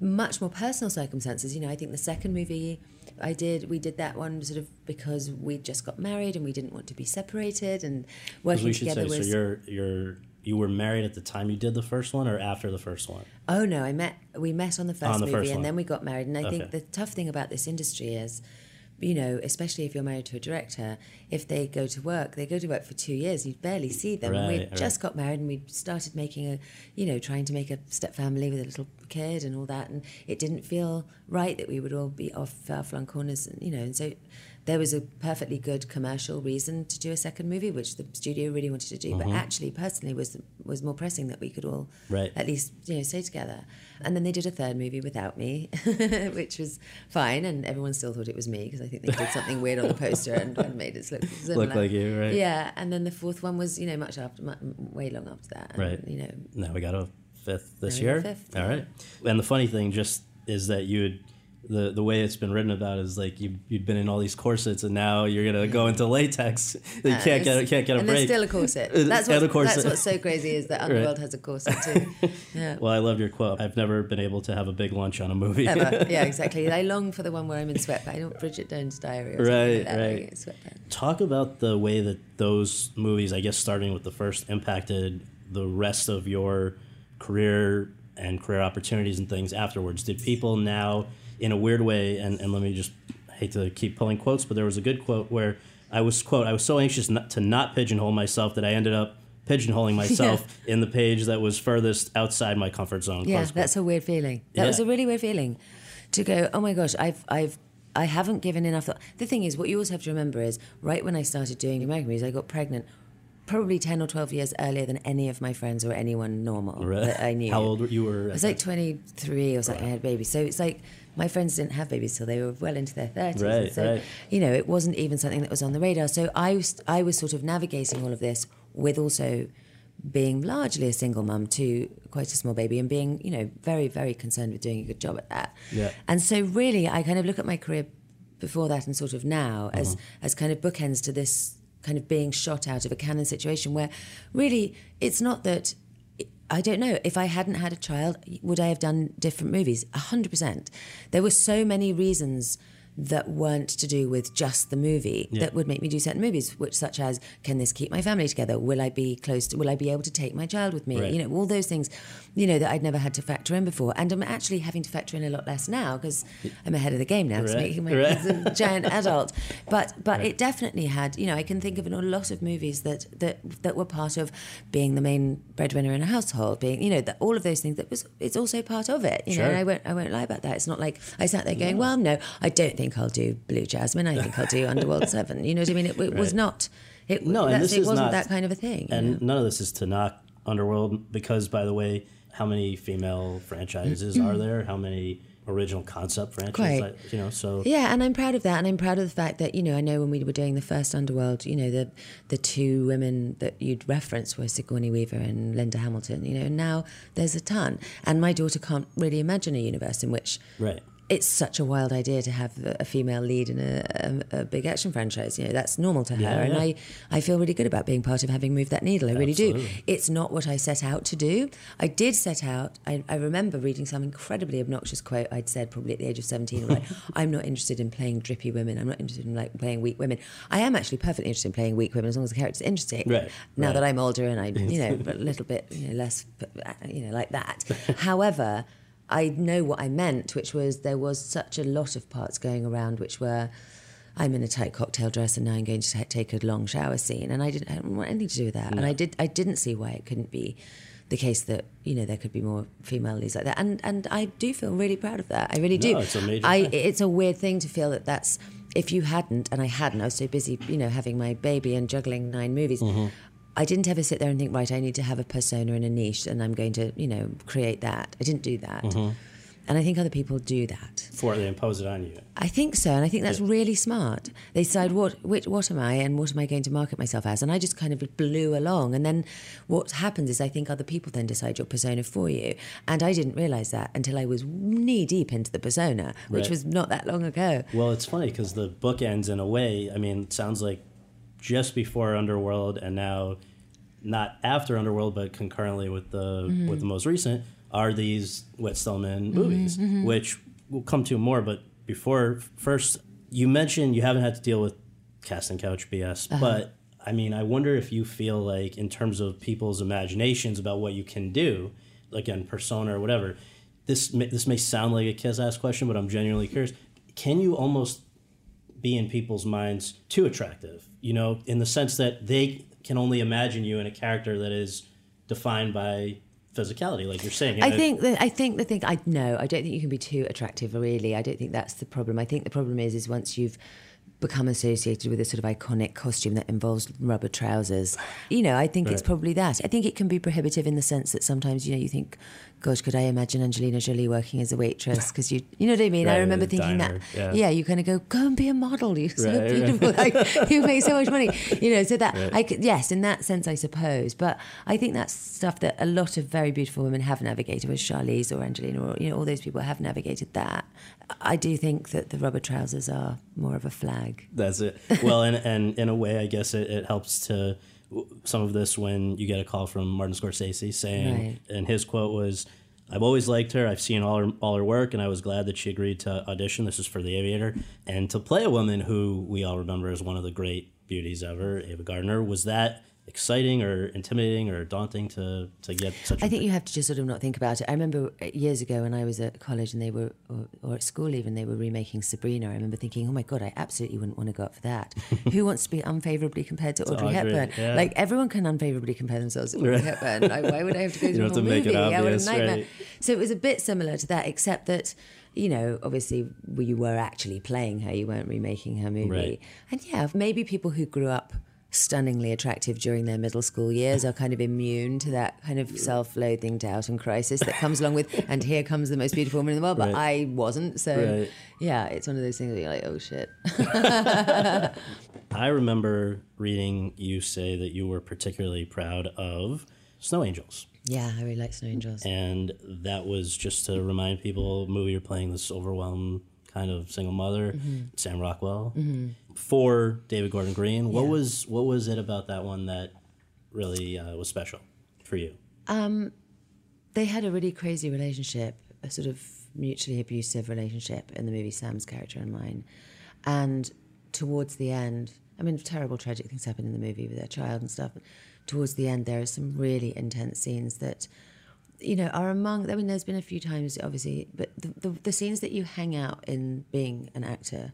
Speaker 2: much more personal circumstances. You know, I think the second movie I did, we did that one sort of because we just got married and we didn't want to be separated and working together
Speaker 1: say,
Speaker 2: was.
Speaker 1: so you're you're you were married at the time you did the first one, or after the first one?
Speaker 2: Oh no, I met we met on the first
Speaker 1: On the
Speaker 2: movie
Speaker 1: first
Speaker 2: and then we got married. And I
Speaker 1: Okay.
Speaker 2: think the tough thing about this industry is, you know, especially if you're married to a director, if they go to work, they go to work for two years, you barely see them. and we
Speaker 1: Right,
Speaker 2: just got married and we started making a, you know, trying to make a step family with a little kid and all that, and it didn't feel right that we would all be off far flung corners, and, you know, and so. There was a perfectly good commercial reason to do a second movie, which the studio really wanted to do, but actually, personally, was was more pressing that we could all
Speaker 1: Mm-hmm.
Speaker 2: At least you know stay together. And then they did a third movie without me, which was fine, and everyone still thought it was me because I think they did something weird on the poster and, and made it look similar.
Speaker 1: Look like you, right?
Speaker 2: Yeah, and then the fourth one was you know much after, mu way long after that. And,
Speaker 1: Right.
Speaker 2: You know,
Speaker 1: Now we got a fifth this
Speaker 2: Now we got
Speaker 1: year.
Speaker 2: fifth,
Speaker 1: All right. And the funny thing just is that you would the the way it's been written about is like you you'd been in all these corsets and now you're gonna go into latex. You can't get can't get a
Speaker 2: and
Speaker 1: break.
Speaker 2: still a corset. That's
Speaker 1: a
Speaker 2: what's,
Speaker 1: corset.
Speaker 2: that's what's so crazy is that Underworld has a corset too. Yeah.
Speaker 1: Well, I love your quote. I've never been able to have a big lunch on a movie.
Speaker 2: Ever. Yeah, exactly. I long for the one where I'm in sweatpants. I know Bridget Jones' Diary.
Speaker 1: Right,
Speaker 2: like
Speaker 1: right.
Speaker 2: sweatpants.
Speaker 1: Talk about the way that those movies, I guess starting with the first, impacted the rest of your career and career opportunities and things afterwards. Did people now, in a weird way, and, and let me just hate to keep pulling quotes, but there was a good quote where I was quote I was so anxious not, to not pigeonhole myself that I ended up pigeonholing myself in the page that was furthest outside my comfort zone.
Speaker 2: Yeah, that's a weird feeling. That
Speaker 1: Yeah.
Speaker 2: was a really weird feeling to go, oh my gosh, I've, I've, I haven't given enough thought. The thing is, what you also have to remember is, right when I started doing American movies, I got pregnant probably 10 or 12 years earlier than any of my friends or anyone normal
Speaker 1: Right.
Speaker 2: that I knew.
Speaker 1: How old were you were?
Speaker 2: I was like 23 or something. I had babies. So it's like my friends didn't have babies till they were well into their 30s.
Speaker 1: Right,
Speaker 2: And so,
Speaker 1: right.
Speaker 2: you know, it wasn't even something that was on the radar. So I was, I was sort of navigating all of this with also being largely a single mum to quite a small baby and being, you know, very, very concerned with doing a good job at that.
Speaker 1: Yeah.
Speaker 2: And so really I kind of look at my career before that and sort of now as uh-huh. as kind of bookends to this kind of being shot out of a cannon situation where really it's not that I don't know if I hadn't had a child would I have done different movies? 100% there were so many reasons that weren't to do with just the movie that would make me do certain movies which such as can this keep my family together? Will I be close to will I be able to take my child with me?
Speaker 1: Right.
Speaker 2: you know all those things you know that I'd never had to factor in before. And I'm actually having to factor in a lot less now because I'm ahead of the game now.
Speaker 1: Right.
Speaker 2: making my
Speaker 1: Right.
Speaker 2: a giant adult. But but it definitely had you know I can think of a lot of movies that that that were part of being the main breadwinner in a household being you know that all of those things that was it's also part of it you know and I won't I won't lie about that. It's not like I sat there going well no I don't think I'll do Blue Jasmine I think I'll do Underworld 7 you know what I mean it, it was not it,
Speaker 1: No, and this
Speaker 2: it
Speaker 1: is
Speaker 2: wasn't
Speaker 1: not-
Speaker 2: that kind of a thing you
Speaker 1: and
Speaker 2: know?
Speaker 1: none of this is to knock Underworld because, by the way, how many female franchises are mm-hmm. there? How many original concept franchises?
Speaker 2: Quite.
Speaker 1: like, you know, so
Speaker 2: Yeah, and I'm proud of that, and I'm proud of the fact that you know I know when we were doing the first Underworld, you know the the two women that you'd reference were Sigourney Weaver and Linda Hamilton, you know, and now there's a ton, and my daughter can't really imagine a universe in which
Speaker 1: right.
Speaker 2: It's such a wild idea to have a female lead in a, a, a big action franchise. You know, that's normal to her,
Speaker 1: Yeah,
Speaker 2: and
Speaker 1: yeah.
Speaker 2: I, I feel really good about being part of having moved that needle. I really do. It's not what I set out to do. I did set out. I, I remember reading some incredibly obnoxious quote I'd said probably at the age of seventeen. Like, I'm not interested in playing drippy women. I'm not interested in like playing weak women. I am actually perfectly interested in playing weak women as long as the character's interesting.
Speaker 1: Right,
Speaker 2: Now
Speaker 1: right.
Speaker 2: that I'm older and I, you know, a little bit, you know, less, you know, like that. However, I know what I meant, which was there was such a lot of parts going around, which were. I'm in a tight cocktail dress, and now I'm going to ta- take a long shower scene, and I didn't, I didn't want anything to do with that. And I did, I didn't see why it couldn't be the case that you know there could be more female leads like that. And and I do feel really proud of that. I really do.
Speaker 1: No, it's a major
Speaker 2: I, it's a weird thing to feel that that's if you hadn't, and I hadn't, I was so busy, you know, having my baby and juggling nine movies.
Speaker 1: Mm-hmm.
Speaker 2: I didn't ever sit there and think, right, I need to have a persona and a niche, and I'm going to, you know, create that. I didn't do that,
Speaker 1: Mm-hmm.
Speaker 2: and I think other people do that.
Speaker 1: Before they impose it on you.
Speaker 2: I think so, and I think that's really smart. They decide what, which, what am I, and what am I going to market myself as, and I just kind of blew along. And then what happens is I think other people then decide your persona for you, and I didn't realize that until I was knee deep into the persona, which
Speaker 1: Right.
Speaker 2: was not that long ago.
Speaker 1: Well, it's funny because the book ends in a way. I mean, it sounds like just before Underworld, and now not after Underworld, but concurrently with the
Speaker 2: Mm-hmm.
Speaker 1: with the most recent are these Whit Stillman movies,
Speaker 2: mm-hmm.
Speaker 1: which we'll come to more. But before first, you mentioned you haven't had to deal with casting couch BS,
Speaker 2: Uh-huh.
Speaker 1: but I mean, I wonder if you feel like in terms of people's imaginations about what you can do, like in persona or whatever. This may, this may sound like a kiss ass question, but I'm genuinely curious. Can you almost be in people's minds too attractive? You know, in the sense that they can only imagine you in a character that is defined by physicality, like you're saying.
Speaker 2: I
Speaker 1: it-
Speaker 2: think that I think the thing I no, I don't think you can be too attractive. Really, I don't think that's the problem. I think the problem is is once you've become associated with a sort of iconic costume that involves rubber trousers. You know, I think it's probably that. I think it can be prohibitive in the sense that sometimes you know you think, gosh, could I imagine Angelina Jolie working as a waitress? Because you, you know what I mean. I remember thinking
Speaker 1: diner,
Speaker 2: that.
Speaker 1: yeah.
Speaker 2: you kind of go, go and be a model. You're so
Speaker 1: Right, right.
Speaker 2: beautiful. Like you make so much money. You know, so that I could, yes, in that sense, I suppose. But I think that's stuff that a lot of very beautiful women have navigated, with Charlize or Angelina, or you know, all those people have navigated that. I do think that the rubber trousers are more of a flag.
Speaker 1: That's it. Well, and, and in a way, I guess it, it helps to some of this when you get a call from Martin Scorsese saying,
Speaker 2: Right.
Speaker 1: and his quote was, "I've always liked her. I've seen all her all her work, and I was glad that she agreed to audition. This is for The Aviator, and to play a woman who we all remember as one of the great beauties ever, Ava Gardner. Was that?" Exciting or intimidating or daunting to to get such. a
Speaker 2: I think
Speaker 1: big-
Speaker 2: you have to just sort of not think about it. I remember years ago when I was at college and they were, or, or at school even, they were remaking Sabrina. I remember thinking, oh my God, I absolutely wouldn't want to go up for that. Who wants to be unfavorably compared to Audrey
Speaker 1: Audrey,
Speaker 2: Hepburn?
Speaker 1: yeah.
Speaker 2: Like everyone can unfavorably compare themselves to Audrey
Speaker 1: Right.
Speaker 2: Hepburn. Like, why would I have to go through a
Speaker 1: have to
Speaker 2: whole
Speaker 1: make it
Speaker 2: movie? yeah, what a nightmare.
Speaker 1: right.
Speaker 2: So it was a bit similar to that, except that. You know, obviously, you were actually playing her. You weren't remaking her movie.
Speaker 1: Right.
Speaker 2: And yeah, maybe people who grew up stunningly attractive during their middle school years are kind of immune to that kind of self-loathing, doubt, and crisis that comes along with. And here comes the most beautiful woman in the world, but
Speaker 1: Right.
Speaker 2: I wasn't. So
Speaker 1: Right.
Speaker 2: yeah, it's one of those things that you're like, oh shit.
Speaker 1: I remember reading you say that you were particularly proud of Snow Angels.
Speaker 2: yeah, I really like Snow Angels.
Speaker 1: and that was just to remind people movie you're playing this overwhelmed kind of single mother mm-hmm. sam rockwell mm-hmm. for david gordon green what
Speaker 2: Yeah.
Speaker 1: was what was it about that one that really uh, was special for you um,
Speaker 2: they had a really crazy relationship, a sort of mutually abusive relationship in the movie Sam's character and mine. And towards the end, I mean, terrible, tragic things happen in the movie with their child and stuff. But towards the end, there are some really intense scenes that, you know, are among. I mean, there's been a few times, obviously, but the, the, the scenes that you hang out in being an actor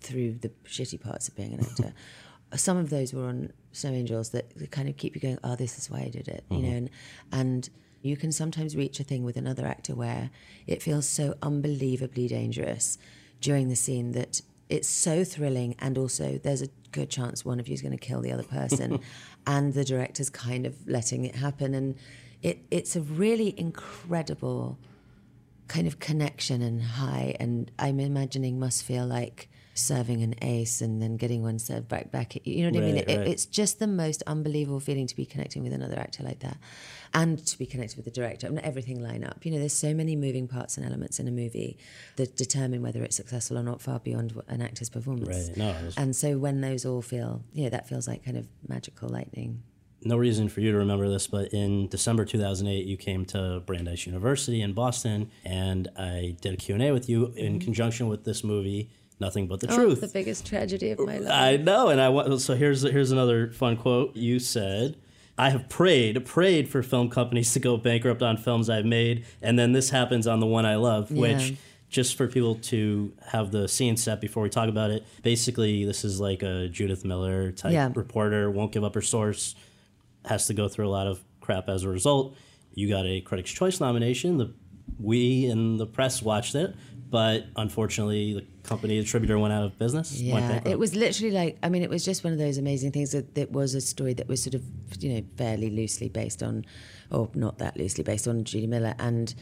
Speaker 2: through the shitty parts of being an actor. Some of those were on Snow Angels that kind of keep you going, oh, this is why I did it, you know, mm-hmm. and, and you can sometimes reach a thing with another actor where it feels so unbelievably dangerous during the scene that it's so thrilling and also there's a good chance one of you is going to kill the other person and the director's kind of letting it happen and it, it's a really incredible kind of connection and high. And I'm imagining must feel like serving an ace and then getting one served back back at you. You know what I mean? It,
Speaker 1: right.
Speaker 2: it's just the most unbelievable feeling to be connecting with another actor like that, and to be connected with the director. I mean, everything line up. You know, there's so many moving parts and elements in a movie that determine whether it's successful or not, far beyond an actor's performance.
Speaker 1: Right. No, was-
Speaker 2: And so when those all feel, you know, that feels like kind of magical lightning.
Speaker 1: No reason for you to remember this, but in December 2008, you came to Brandeis University in Boston, and I did a Q&A with you in mm-hmm. conjunction with this movie, Nothing But the oh, Truth.
Speaker 2: Oh, the biggest tragedy of my life.
Speaker 1: I know, and I want. So here's here's another fun quote. You said, "I have prayed, prayed for film companies to go bankrupt on films I've made, and then this happens on the one I love." Which, just for people to have the scene set before we talk about it, basically this is like a Judith Miller type
Speaker 2: Yeah.
Speaker 1: reporter, won't give up her source, has to go through a lot of crap as a result. You got a Critics' Choice nomination. The we and the press watched it, but unfortunately, the company distributor went out of business.
Speaker 2: Yeah, it was literally like I mean, it was just one of those amazing things that, that was a story that was sort of you know fairly loosely based on, or not that loosely based on Judy Miller, and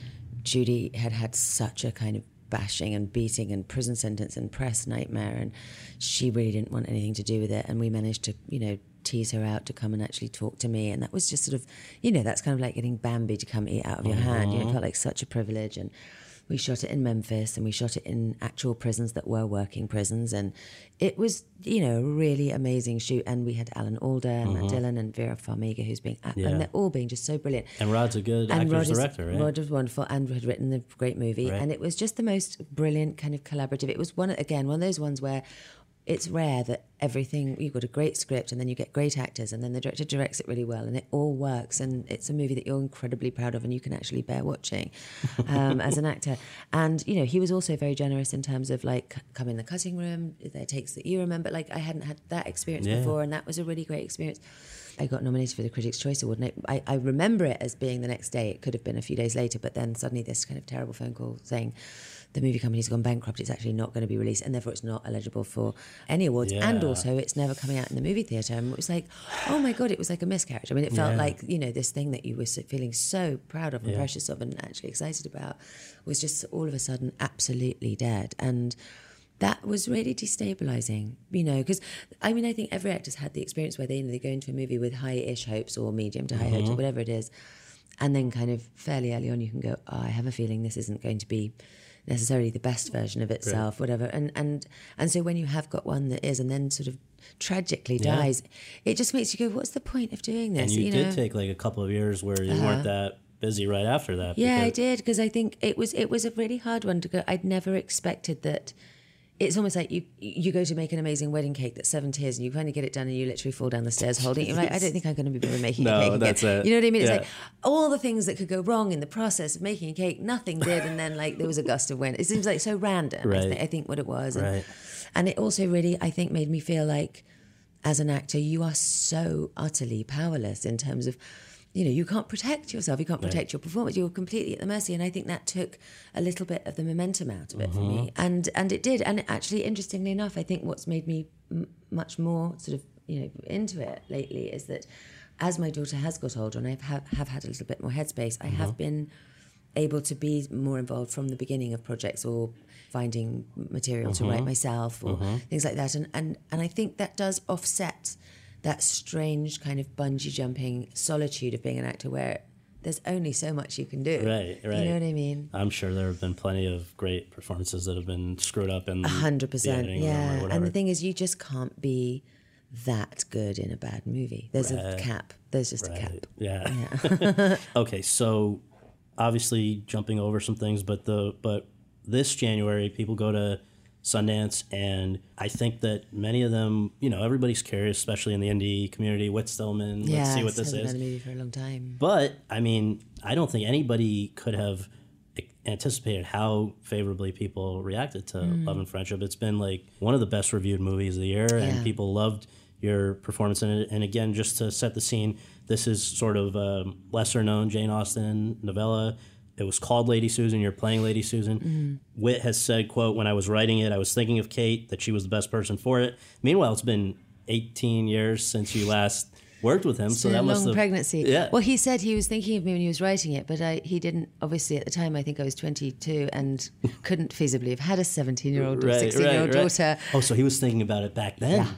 Speaker 2: Judy had had such a kind of bashing and beating and prison sentence and press nightmare, and she really didn't want anything to do with it, and we managed to you know tease her out to come and actually talk to me, and that was just sort of you know that's kind of like getting Bambi to come eat out of your hand. You know, it felt mm-hmm. like such a privilege and we shot it in Memphis and we shot it in actual prisons that were working prisons. And it was, you know, a really amazing shoot. And we had Alan Alda and Matt mm-hmm. Dillon and Vera Farmiga, who's being,
Speaker 1: Yeah.
Speaker 2: and they're all being just so brilliant.
Speaker 1: And Rod's a good
Speaker 2: And
Speaker 1: actor's
Speaker 2: Rod
Speaker 1: director, right?
Speaker 2: Rod was wonderful and had written a great movie.
Speaker 1: Right.
Speaker 2: And it was just the most brilliant kind of collaborative. It was one, again, one of those ones where it's rare that everything, you've got a great script and then you get great actors and then the director directs it really well and it all works. And it's a movie that you're incredibly proud of and you can actually bear watching um, as an actor. And, you know, he was also very generous in terms of like, come in the cutting room, there are takes that you remember. Like, I hadn't had that experience
Speaker 1: Yeah.
Speaker 2: before and that was a really great experience. I got nominated for the Critics' Choice Award, and I, I remember it as being the next day. It could have been a few days later, but then suddenly this kind of terrible phone call saying the movie company's gone bankrupt. It's actually not going to be released, and therefore it's not eligible for any awards. And also, it's never coming out in the movie theatre. And it was like, oh my god, it was like a miscarriage. I mean, it felt
Speaker 1: Yeah.
Speaker 2: like you know this thing that you were feeling so proud of and
Speaker 1: Yeah.
Speaker 2: precious of and actually excited about was just all of a sudden absolutely dead. And that was really destabilizing, you know, because I mean, I think every actor's had the experience where they, you know, they go into a movie with high ish hopes or medium to high hopes or mm-hmm. whatever it is. And then, kind of fairly early on, you can go, oh, I have a feeling this isn't going to be necessarily the best version of itself, whatever. And, and, and so when you have got one that is and then sort of tragically
Speaker 1: Yeah.
Speaker 2: dies, it just makes you go, what's the point of doing this?
Speaker 1: and you,
Speaker 2: know?
Speaker 1: did take like a couple of years where you weren't uh-huh. that busy right after that.
Speaker 2: Yeah, I did because I think it was it was a really hard one to go. I'd never expected that. It's almost like you you go to make an amazing wedding cake that's seven tiers and you of get it done and you literally fall down the stairs holding it. You're like, I don't think I'm going to be making
Speaker 1: No,
Speaker 2: a cake again.
Speaker 1: that's it.
Speaker 2: You know what I mean? It's
Speaker 1: Yeah.
Speaker 2: like all the things that could go wrong in the process of making a cake, nothing did, and then like there was a gust of wind. It seems like so random. I,
Speaker 1: Right.
Speaker 2: I think what it was, and,
Speaker 1: Right.
Speaker 2: and it also really I think made me feel like as an actor you are so utterly powerless in terms of you know you can't protect yourself you can't protect your performance. You're completely at the mercy. And i think that took a little bit of the momentum out of it for me. Mm-hmm. And and it did. And actually interestingly enough i think what's made me m- much more sort of you know into it lately is that as my daughter has got older and i have, have had a little bit more headspace i have mm-hmm. been able to be more involved from the beginning of projects or finding material to write mm-hmm. myself or things like that. And, and and I think that does offset that strange kind of bungee jumping solitude of being an actor where there's only so much you can do.
Speaker 1: Right, right.
Speaker 2: you know what I mean?
Speaker 1: I'm sure there have been plenty of great performances that have been screwed up in
Speaker 2: a hundred
Speaker 1: the
Speaker 2: percent
Speaker 1: editing
Speaker 2: yeah. And the thing is you just can't be that good in a bad movie. There's a cap. There's just a cap.
Speaker 1: Right. Yeah. okay, so obviously jumping over some things, but the but this January people go to Sundance, and I think that many of them, you know, everybody's curious, especially in the indie community. Whit Stillman,
Speaker 2: yeah
Speaker 1: let's see what this is.
Speaker 2: been a movie for a long time
Speaker 1: But I mean, I don't think anybody could have anticipated how favorably people reacted to
Speaker 2: Mm.
Speaker 1: Love and Friendship. It's been like one of the best reviewed movies of the year,
Speaker 2: Yeah.
Speaker 1: and people loved your performance in it. And again, just to set the scene, this is sort of a lesser known Jane Austen novella. It was called Lady Susan. You're playing Lady Susan.
Speaker 2: Mm-hmm.
Speaker 1: Whit has said, "quote When I was writing it, I was thinking of Kate that she was the best person for it." Meanwhile, it's been 18 years since you last worked with him, so
Speaker 2: been
Speaker 1: that
Speaker 2: a
Speaker 1: must
Speaker 2: long
Speaker 1: have
Speaker 2: pregnancy.
Speaker 1: Yeah.
Speaker 2: Well, he said he was thinking of me when he was writing it, but I, he didn't. Obviously, at the time, I think I was 22 and couldn't feasibly have had a 17 year old or 16 year old daughter.
Speaker 1: Oh, so he was thinking about it back then.
Speaker 2: Yeah.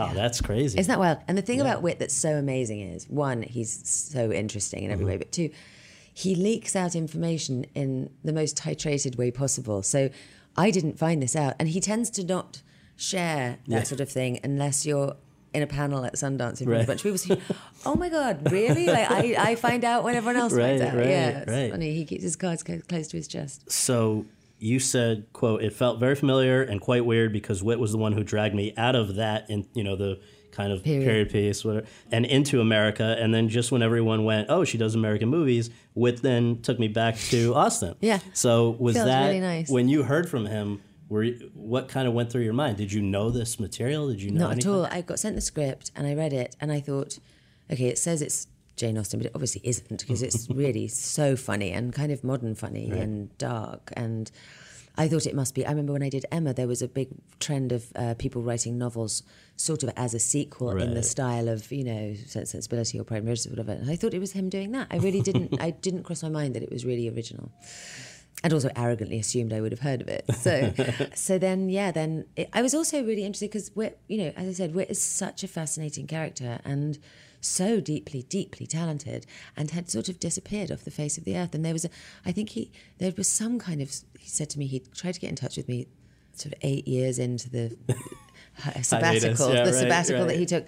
Speaker 1: Oh, that's crazy.
Speaker 2: Isn't that wild? And the thing about Whit that's so amazing is one, he's so interesting in every
Speaker 1: Mm-hmm.
Speaker 2: way, but two, he leaks out information in the most titrated way possible. So I didn't find this out, and he tends to not share that
Speaker 1: Yeah.
Speaker 2: sort of thing unless you're in a panel at Sundance in front of
Speaker 1: Right.
Speaker 2: a bunch of people. saying, oh my god, really? Like I, I find out when everyone else finds out.
Speaker 1: right,
Speaker 2: yeah, it's
Speaker 1: right.
Speaker 2: funny. He keeps his cards close to his chest.
Speaker 1: So you said, "quote It felt very familiar and quite weird because Whit was the one who dragged me out of that, in you know the kind of
Speaker 2: Period.
Speaker 1: period, piece, whatever, and into America. And then just when everyone went, oh, she does American movies, Whit then took me back to Austen.
Speaker 2: Yeah.
Speaker 1: So was
Speaker 2: Feels
Speaker 1: that
Speaker 2: really nice.
Speaker 1: when you heard from him? Were you, what kind of went through your mind? Did you know this material? Did you know
Speaker 2: Not
Speaker 1: anything?
Speaker 2: at all. I got sent the script and I read it and I thought, okay, it says it's Jane Austen, but it obviously isn't because it's really so funny and kind of modern funny and dark. And I thought it must be. I remember when I did Emma, there was a big trend of uh, people writing novels sort of as a sequel in the style of, you know, Sense Sensibility or Pride and Prejudice or whatever. And I thought it was him doing that. I really didn't, I didn't cross my mind that it was really original and also arrogantly assumed I would have heard of it. So, so then, yeah, then it, I was also really interested because Whit, you know, as I said, Whit is such a fascinating character and so deeply, deeply talented, and had sort of disappeared off the face of the earth. And there was, a, I think he, there was some kind of, he said to me, he tried to get in touch with me, sort of eight years into the sabbatical,
Speaker 1: yeah,
Speaker 2: the
Speaker 1: right,
Speaker 2: sabbatical that he took.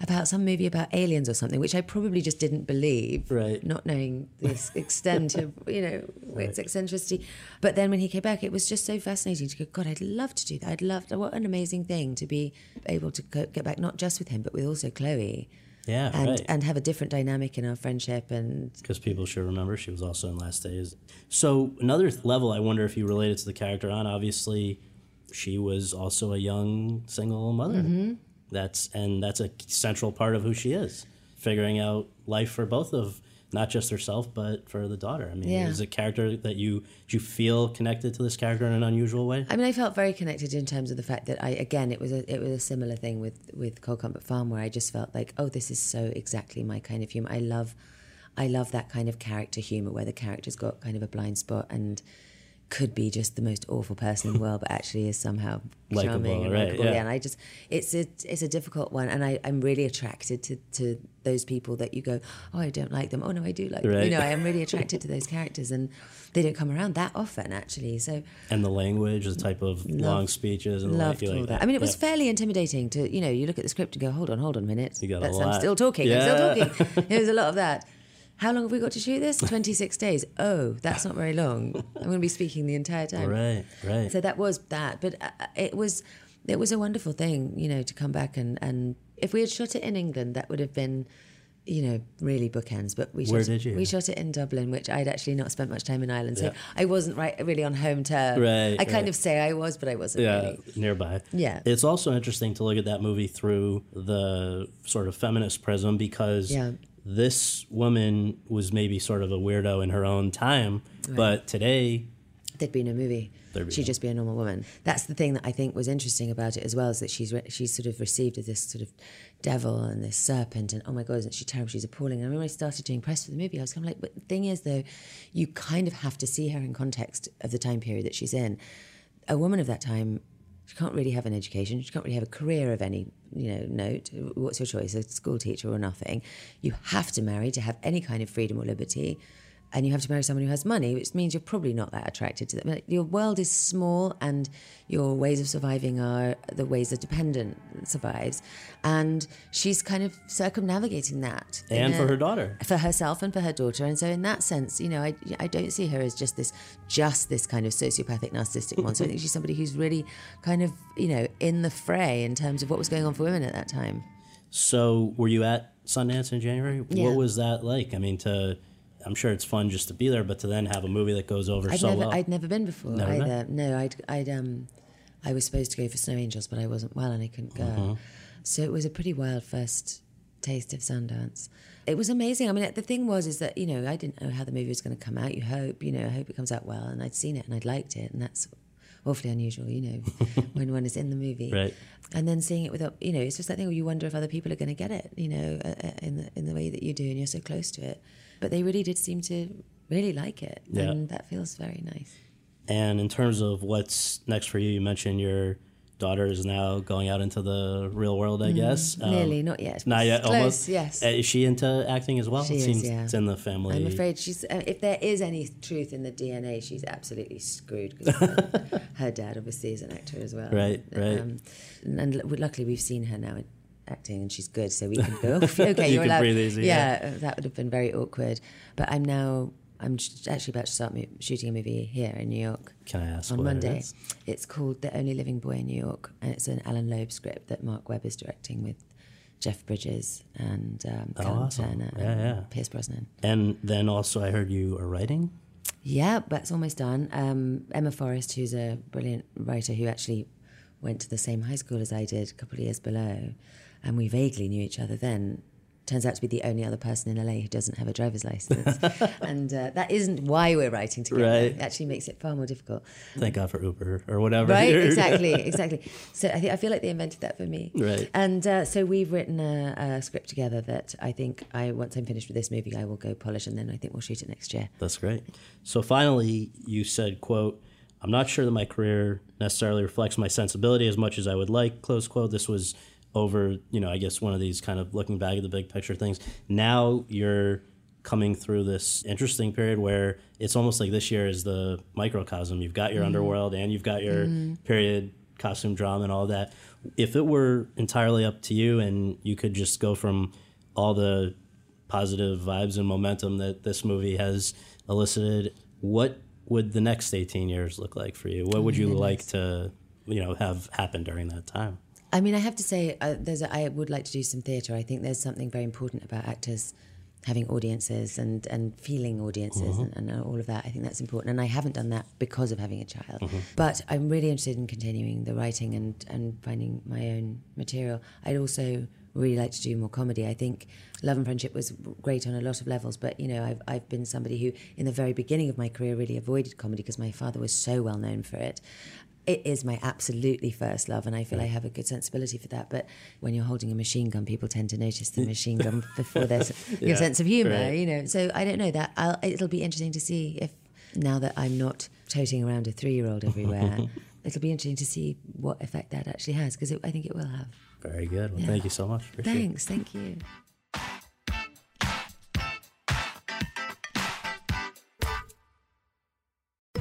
Speaker 2: About some movie about aliens or something, which I probably just didn't believe,
Speaker 1: Right.
Speaker 2: not knowing this extent of you know its eccentricity. But then when he came back, it was just so fascinating to go. God, I'd love to do that. I'd love what an amazing thing to be able to go, get back, not just with him, but with also Chloe,
Speaker 1: Yeah,
Speaker 2: and
Speaker 1: right.
Speaker 2: and have a different dynamic in our friendship. And
Speaker 1: because people should remember she was also in Last Days. So another th- level, I wonder if you related to the character on. Obviously, she was also a young single mother.
Speaker 2: Mm-hmm.
Speaker 1: That's and that's a central part of who she is. Figuring out life for both of not just herself but for the daughter. I mean,
Speaker 2: Yeah.
Speaker 1: is a character that you you feel connected to this character in an unusual way?
Speaker 2: I mean, I felt very connected in terms of the fact that I, again, it was a it was a similar thing with with Cold Comfort Farm, where I just felt like, oh, this is so exactly my kind of humor. I love, I love that kind of character humor where the character's got kind of a blind spot and could be just the most awful person in the world, but actually is somehow
Speaker 1: Likeable,
Speaker 2: charming and
Speaker 1: right,
Speaker 2: likable.
Speaker 1: yeah.
Speaker 2: And I just, it's a it's a difficult one, and I I'm really attracted to to those people that you go, oh, I don't like them. Oh no, I do like them. You know, I am really attracted to those characters, and they don't come around that often, actually. So.
Speaker 1: And the language, the type of long speeches, and the like,
Speaker 2: all
Speaker 1: like
Speaker 2: that. I mean, it was
Speaker 1: Yeah.
Speaker 2: fairly intimidating to, you know, you look at the script and go, hold on, hold on a minute.
Speaker 1: You got a
Speaker 2: That's, I'm
Speaker 1: lot.
Speaker 2: still talking.
Speaker 1: Yeah.
Speaker 2: I'm still talking. There was a lot of that. How long have we got to shoot this? 26 days. Oh, that's not very long. I'm going to be speaking the entire time.
Speaker 1: Right, right.
Speaker 2: So that was that. But uh, it was it was a wonderful thing, you know, to come back and, and if we had shot it in England, that would have been, you know, really bookends. But we
Speaker 1: Where
Speaker 2: shot,
Speaker 1: did you?
Speaker 2: We shot it in Dublin, which I'd actually not spent much time in Ireland. So
Speaker 1: Yeah.
Speaker 2: I wasn't right really on home turf.
Speaker 1: Right,
Speaker 2: I kind
Speaker 1: right.
Speaker 2: of say I was, but I wasn't
Speaker 1: yeah,
Speaker 2: really.
Speaker 1: nearby.
Speaker 2: Yeah.
Speaker 1: It's also interesting to look at that movie through the sort of feminist prism because
Speaker 2: Yeah.
Speaker 1: This woman was maybe sort of a weirdo in her own time, but today,
Speaker 2: there'd be no movie.
Speaker 1: Be
Speaker 2: She'd
Speaker 1: no-
Speaker 2: just be a normal woman. That's the thing that I think was interesting about it as well, is that she's re- she's sort of received as this sort of devil and this serpent, and oh my god, isn't she terrible? She's appalling. And I remember I started doing press for the movie. I was kind of like, but the thing is, though, you kind of have to see her in context of the time period that she's in. A woman of that time. She can't really have an education. She can't really have a career of any, you know, note. What's your choice? A school teacher or nothing. You have to marry to have any kind of freedom or liberty and you have to marry someone who has money, which means you're probably not that attracted to them. Your world is small, and your ways of surviving are the ways a dependent survives. And she's kind of circumnavigating that.
Speaker 1: and for her daughter.
Speaker 2: for herself and for her daughter. And so, in that sense, you know, I, I don't see her as just this, just this kind of sociopathic, narcissistic monster. I think she's somebody who's really kind of, you know, in the fray in terms of what was going on for women at that time.
Speaker 1: So, were you at Sundance in January?
Speaker 2: Yeah.
Speaker 1: What was that like? I mean, to I'm sure it's fun just to be there, but to then have a movie that goes over
Speaker 2: I'd
Speaker 1: so
Speaker 2: never,
Speaker 1: well.
Speaker 2: I'd never been before
Speaker 1: Never been?
Speaker 2: either. No, I'd, I'd, um, I was supposed to go for Snow Angels, but I wasn't well and I couldn't go.
Speaker 1: Uh-huh.
Speaker 2: So it was a pretty wild first taste of Sundance. It was amazing. I mean, the thing was, is that you know, I didn't know how the movie was going to come out. You hope, you know, I hope it comes out well, and I'd seen it and I'd liked it, and that's awfully unusual, you know, when one is in the movie.
Speaker 1: Right.
Speaker 2: And then seeing it without, you know, it's just that thing where you wonder if other people are going to get it, you know, uh, uh, in the in the way that you do, and you're so close to it. But they really did seem to really like it,
Speaker 1: Yeah.
Speaker 2: and that feels very nice.
Speaker 1: And in terms of what's next for you, you mentioned your daughter is now going out into the real world, I guess. Um,
Speaker 2: Mm, Nearly, not yet.
Speaker 1: Not yet,
Speaker 2: Close,
Speaker 1: almost.
Speaker 2: yes.
Speaker 1: Uh, is she into acting as well?
Speaker 2: She
Speaker 1: it
Speaker 2: is,
Speaker 1: seems
Speaker 2: yeah.
Speaker 1: it's in the family.
Speaker 2: I'm afraid she's. Uh, if there is any truth in the DNA, she's absolutely screwed because her, dad obviously is an actor as well.
Speaker 1: Right, right.
Speaker 2: Um, and, luckily, we've seen her now in acting, and she's good, so we can go. okay,
Speaker 1: You
Speaker 2: you're
Speaker 1: can
Speaker 2: allowed.
Speaker 1: breathe easy,
Speaker 2: Yeah,
Speaker 1: yeah.
Speaker 2: uh, that would have been very awkward. But I'm now. I'm actually about to start mo- shooting a movie here in New York.
Speaker 1: Can I ask
Speaker 2: on
Speaker 1: what it
Speaker 2: Monday? It's called The Only Living Boy in New York, and it's an Allan Loeb script that Marc Webb is directing with Jeff Bridges and um, Callum
Speaker 1: Oh, awesome.
Speaker 2: Turner
Speaker 1: Yeah,
Speaker 2: and
Speaker 1: yeah.
Speaker 2: Pierce Brosnan.
Speaker 1: And then also, I heard you are writing.
Speaker 2: Yeah, that's almost done. Um, Emma Forrest, who's a brilliant writer who actually went to the same high school as I did a couple of years below, and we vaguely knew each other then. Turns out to be the only other person in LA who doesn't have a driver's license, and uh, that isn't why we're writing together.
Speaker 1: Right.
Speaker 2: It actually makes it far more difficult.
Speaker 1: Thank God for Uber or whatever.
Speaker 2: Right? exactly, exactly. So I think I feel like they invented that for me.
Speaker 1: Right.
Speaker 2: And uh, so we've written a, a script together that I think I once I'm finished with this movie, I will go polish, and then I think we'll shoot it next year.
Speaker 1: That's great. So finally, you said, "quote I'm not sure that my career necessarily reflects my sensibility as much as I would like." Close quote. This was over, you know, I guess one of these kind of looking back at the big picture things. Now you're coming through this interesting period where it's almost like this year is the microcosm. You've got your mm-hmm. underworld and you've got your mm-hmm. period costume drama and all that. If it were entirely up to you and you could just go from all the positive vibes and momentum that this movie has elicited, what would the next 18 years look like for you? What would you oh like to, you know, have happen during that time?
Speaker 2: I mean, I have to say, uh, there's a, I would like to do some theatre. I think there's something very important about actors having audiences and, and feeling audiences and, and all of that. I think that's important. And I haven't done that because of having a child. But I'm really interested in continuing the writing and, and finding my own material. I'd also really like to do more comedy. I think Love and Friendship was great on a lot of levels, but you know, I've, I've been somebody who, in the very beginning of my career, really avoided comedy because my father was so well known for it it is my absolutely first love, and I feel I have a good sensibility for that. But when you're holding a machine gun, people tend to notice the machine gun before there's your
Speaker 1: Yeah,
Speaker 2: sense of humour,
Speaker 1: right.
Speaker 2: you know. So I don't know that. I'll, it'll be interesting to see if now that I'm not toting around a three-year-old everywhere, it'll be interesting to see what effect that actually has because I think it will have.
Speaker 1: Very good. Well,
Speaker 2: Yeah.
Speaker 1: thank you so much. Appreciate it.
Speaker 2: Thanks, thank you.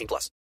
Speaker 3: 18 plus.